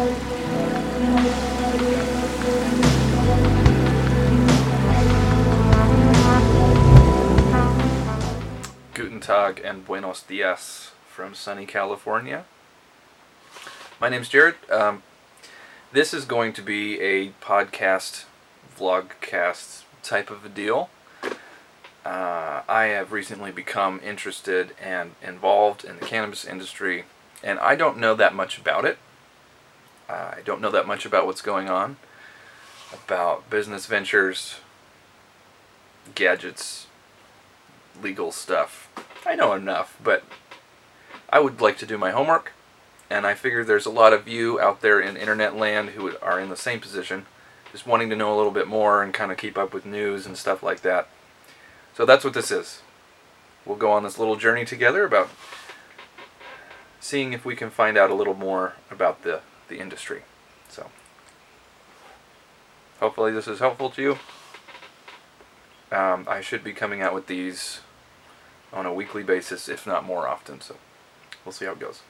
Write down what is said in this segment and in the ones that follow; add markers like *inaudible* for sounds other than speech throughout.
Guten Tag and Buenos Dias from sunny California. My name's Jared. Um, this is going to be a podcast, vlogcast type of a deal. Uh, I have recently become interested and involved in the cannabis industry, and I don't know that much about it. Uh, I don't know that much about what's going on, about business ventures, gadgets, legal stuff. I know enough, but I would like to do my homework, and I figure there's a lot of you out there in internet land who are in the same position, just wanting to know a little bit more and kind of keep up with news and stuff like that. So that's what this is. We'll go on this little journey together about seeing if we can find out a little more about the, the industry. So hopefully this is helpful to you. Um, I should be coming out with these on a weekly basis, if not more often. So we'll see how it goes.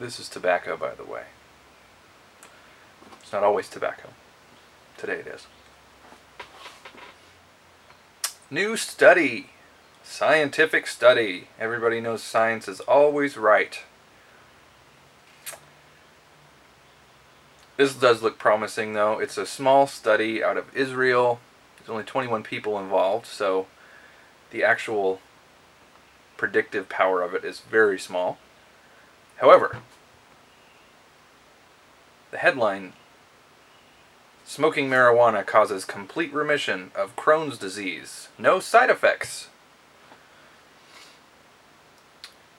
This is tobacco, by the way. It's not always tobacco. Today it is. New study. Scientific study. Everybody knows science is always right. This does look promising though. It's a small study out of Israel. There's only 21 people involved, so the actual predictive power of it is very small. However, the headline Smoking marijuana causes complete remission of Crohn's disease. No side effects.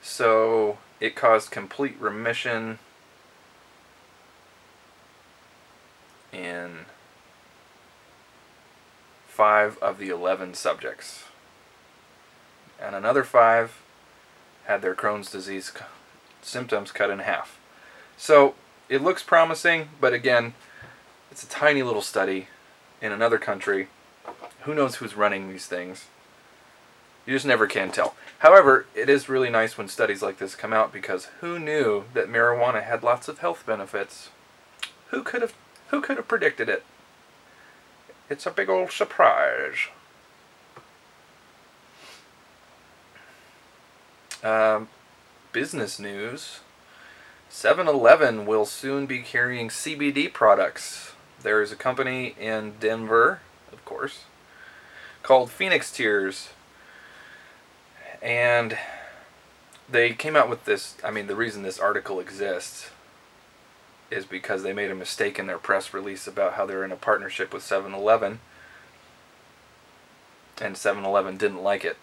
So it caused complete remission in five of the 11 subjects. And another five had their Crohn's disease symptoms cut in half. So it looks promising, but again, it's a tiny little study in another country. Who knows who's running these things? You just never can tell. However, it is really nice when studies like this come out because who knew that marijuana had lots of health benefits? Who could have who could have predicted it? It's a big old surprise. Um, business news. 7-Eleven will soon be carrying CBD products. There is a company in Denver, of course, called Phoenix Tears. And they came out with this. I mean, the reason this article exists is because they made a mistake in their press release about how they're in a partnership with 7 Eleven. And 7 Eleven didn't like it.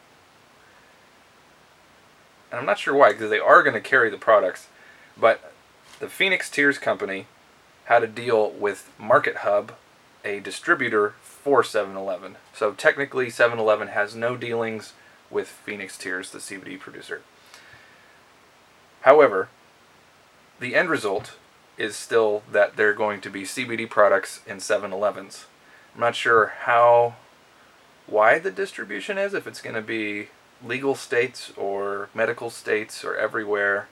And I'm not sure why, because they are going to carry the products. But the Phoenix Tears Company had a deal with Market Hub, a distributor for 7 Eleven. So technically, 7 Eleven has no dealings with Phoenix Tears, the CBD producer. However, the end result is still that they're going to be CBD products in 7 Elevens. I'm not sure how wide the distribution is, if it's going to be legal states or medical states or everywhere.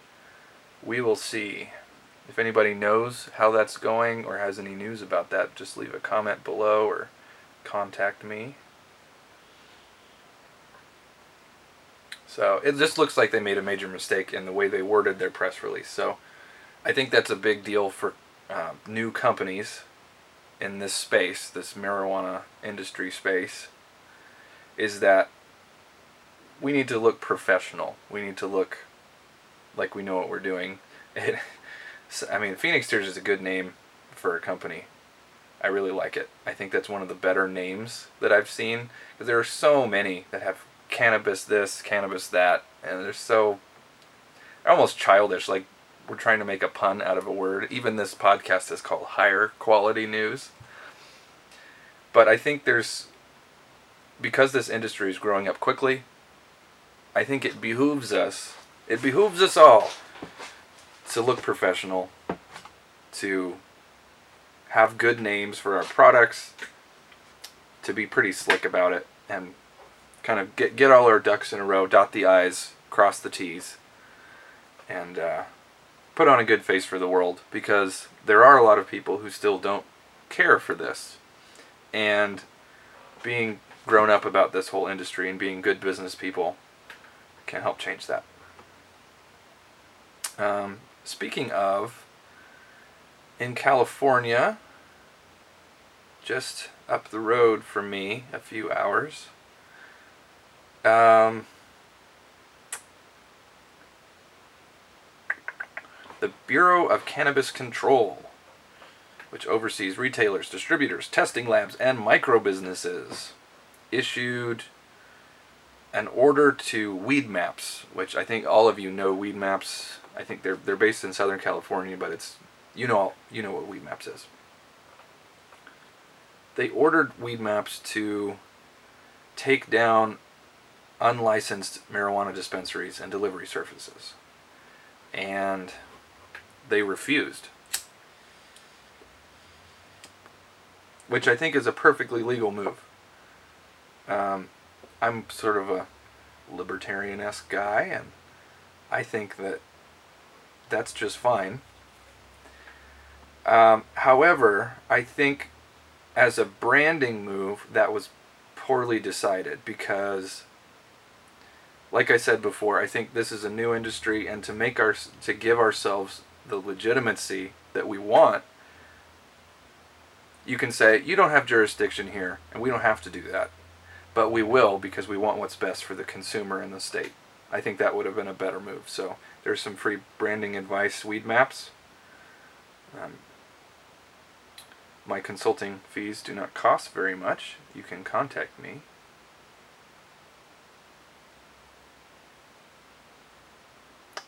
We will see. If anybody knows how that's going or has any news about that, just leave a comment below or contact me. So it just looks like they made a major mistake in the way they worded their press release. So I think that's a big deal for uh, new companies in this space, this marijuana industry space, is that we need to look professional. We need to look like we know what we're doing. It, *laughs* I mean, Phoenix Tears is a good name for a company. I really like it. I think that's one of the better names that I've seen because there are so many that have cannabis this, cannabis that, and they're so almost childish. Like we're trying to make a pun out of a word. Even this podcast is called Higher Quality News. But I think there's because this industry is growing up quickly, I think it behooves us, it behooves us all to look professional, to have good names for our products, to be pretty slick about it, and kind of get get all our ducks in a row, dot the i's, cross the T's, and uh, put on a good face for the world because there are a lot of people who still don't care for this. And being grown up about this whole industry and being good business people can help change that. Um, speaking of, in California, just up the road from me, a few hours, um, the Bureau of Cannabis Control, which oversees retailers, distributors, testing labs, and micro businesses, issued an order to Weed Maps, which I think all of you know Weed Maps. I think they're they're based in Southern California, but it's you know you know what Weed Maps is. They ordered Weed Maps to take down unlicensed marijuana dispensaries and delivery services. And they refused. Which I think is a perfectly legal move. Um, I'm sort of a libertarian esque guy, and I think that that's just fine. Um, however, I think as a branding move, that was poorly decided because like I said before, I think this is a new industry, and to make our to give ourselves the legitimacy that we want, you can say you don't have jurisdiction here, and we don't have to do that, but we will because we want what's best for the consumer and the state. I think that would have been a better move. So there's some free branding advice, Weedmaps. Um, my consulting fees do not cost very much. You can contact me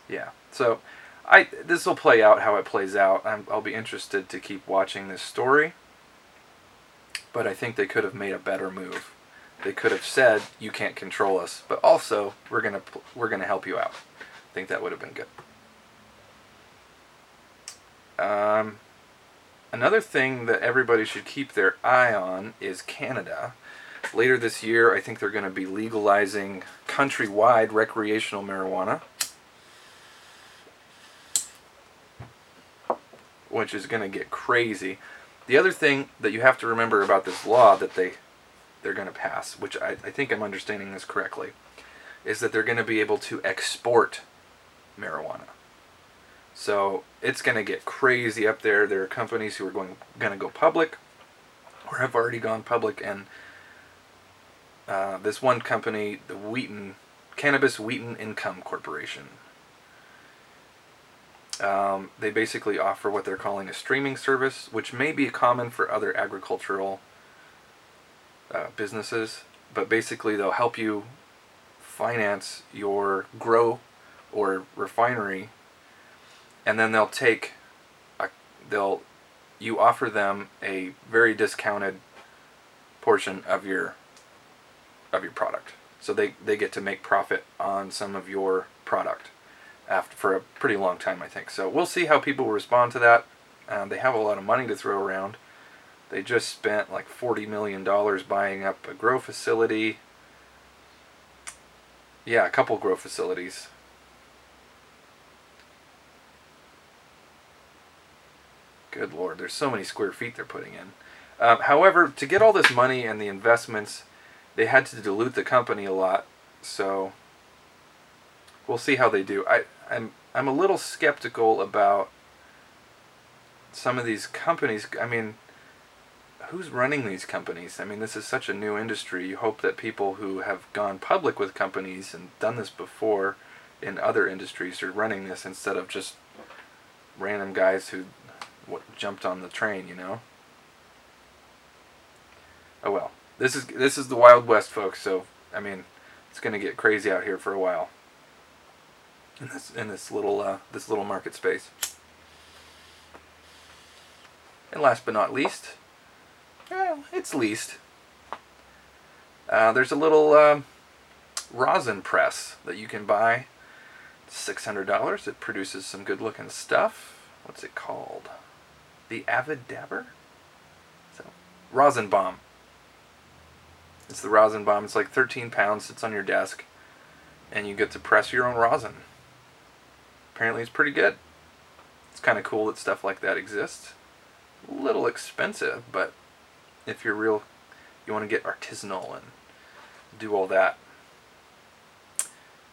Yeah. So, I this will play out how it plays out. i will be interested to keep watching this story. But I think they could have made a better move. They could have said you can't control us, but also we're gonna we're gonna help you out. I think that would have been good. Um, another thing that everybody should keep their eye on is Canada. Later this year, I think they're going to be legalizing countrywide recreational marijuana. Which is going to get crazy. The other thing that you have to remember about this law that they they're going to pass, which I, I think I'm understanding this correctly, is that they're going to be able to export marijuana. So it's going to get crazy up there. There are companies who are going going to go public, or have already gone public, and uh, this one company, the Wheaton Cannabis Wheaton Income Corporation, um, they basically offer what they're calling a streaming service, which may be common for other agricultural uh, businesses, but basically they'll help you finance your grow or refinery, and then they'll take, a, they'll, you offer them a very discounted portion of your, of your product. So they, they get to make profit on some of your product after for a pretty long time, I think. So we'll see how people respond to that. Um, they have a lot of money to throw around. They just spent like forty million dollars buying up a grow facility. Yeah, a couple grow facilities. Good lord, there's so many square feet they're putting in. Um, however, to get all this money and the investments, they had to dilute the company a lot. So we'll see how they do. I I'm I'm a little skeptical about some of these companies. I mean, who's running these companies? I mean, this is such a new industry. You hope that people who have gone public with companies and done this before in other industries are running this instead of just random guys who jumped on the train, you know. Oh well. This is this is the Wild West, folks. So I mean, it's going to get crazy out here for a while in this in this little uh, this little market space. And last but not least, well, it's least. Uh, there's a little uh, rosin press that you can buy. Six hundred dollars. It produces some good looking stuff. What's it called? The Avid Dabber. So, rosin bomb. It's the rosin bomb. It's like 13 pounds. It's on your desk and you get to press your own rosin. Apparently, it's pretty good. It's kind of cool that stuff like that exists. A little expensive, but if you're real, you want to get artisanal and do all that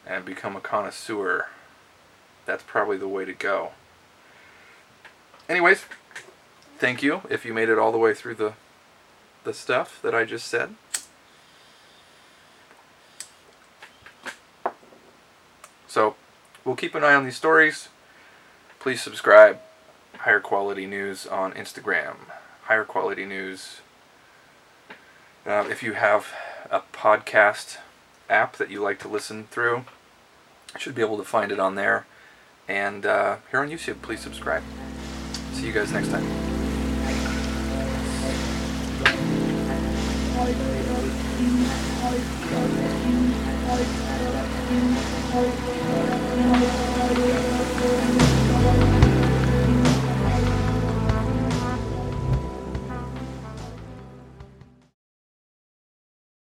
and become a connoisseur, that's probably the way to go. Anyways, thank you if you made it all the way through the the stuff that I just said. So, we'll keep an eye on these stories. Please subscribe. Higher quality news on Instagram. Higher quality news. Uh, if you have a podcast app that you like to listen through, you should be able to find it on there. And uh, here on YouTube, please subscribe. See you guys next time. Thank you.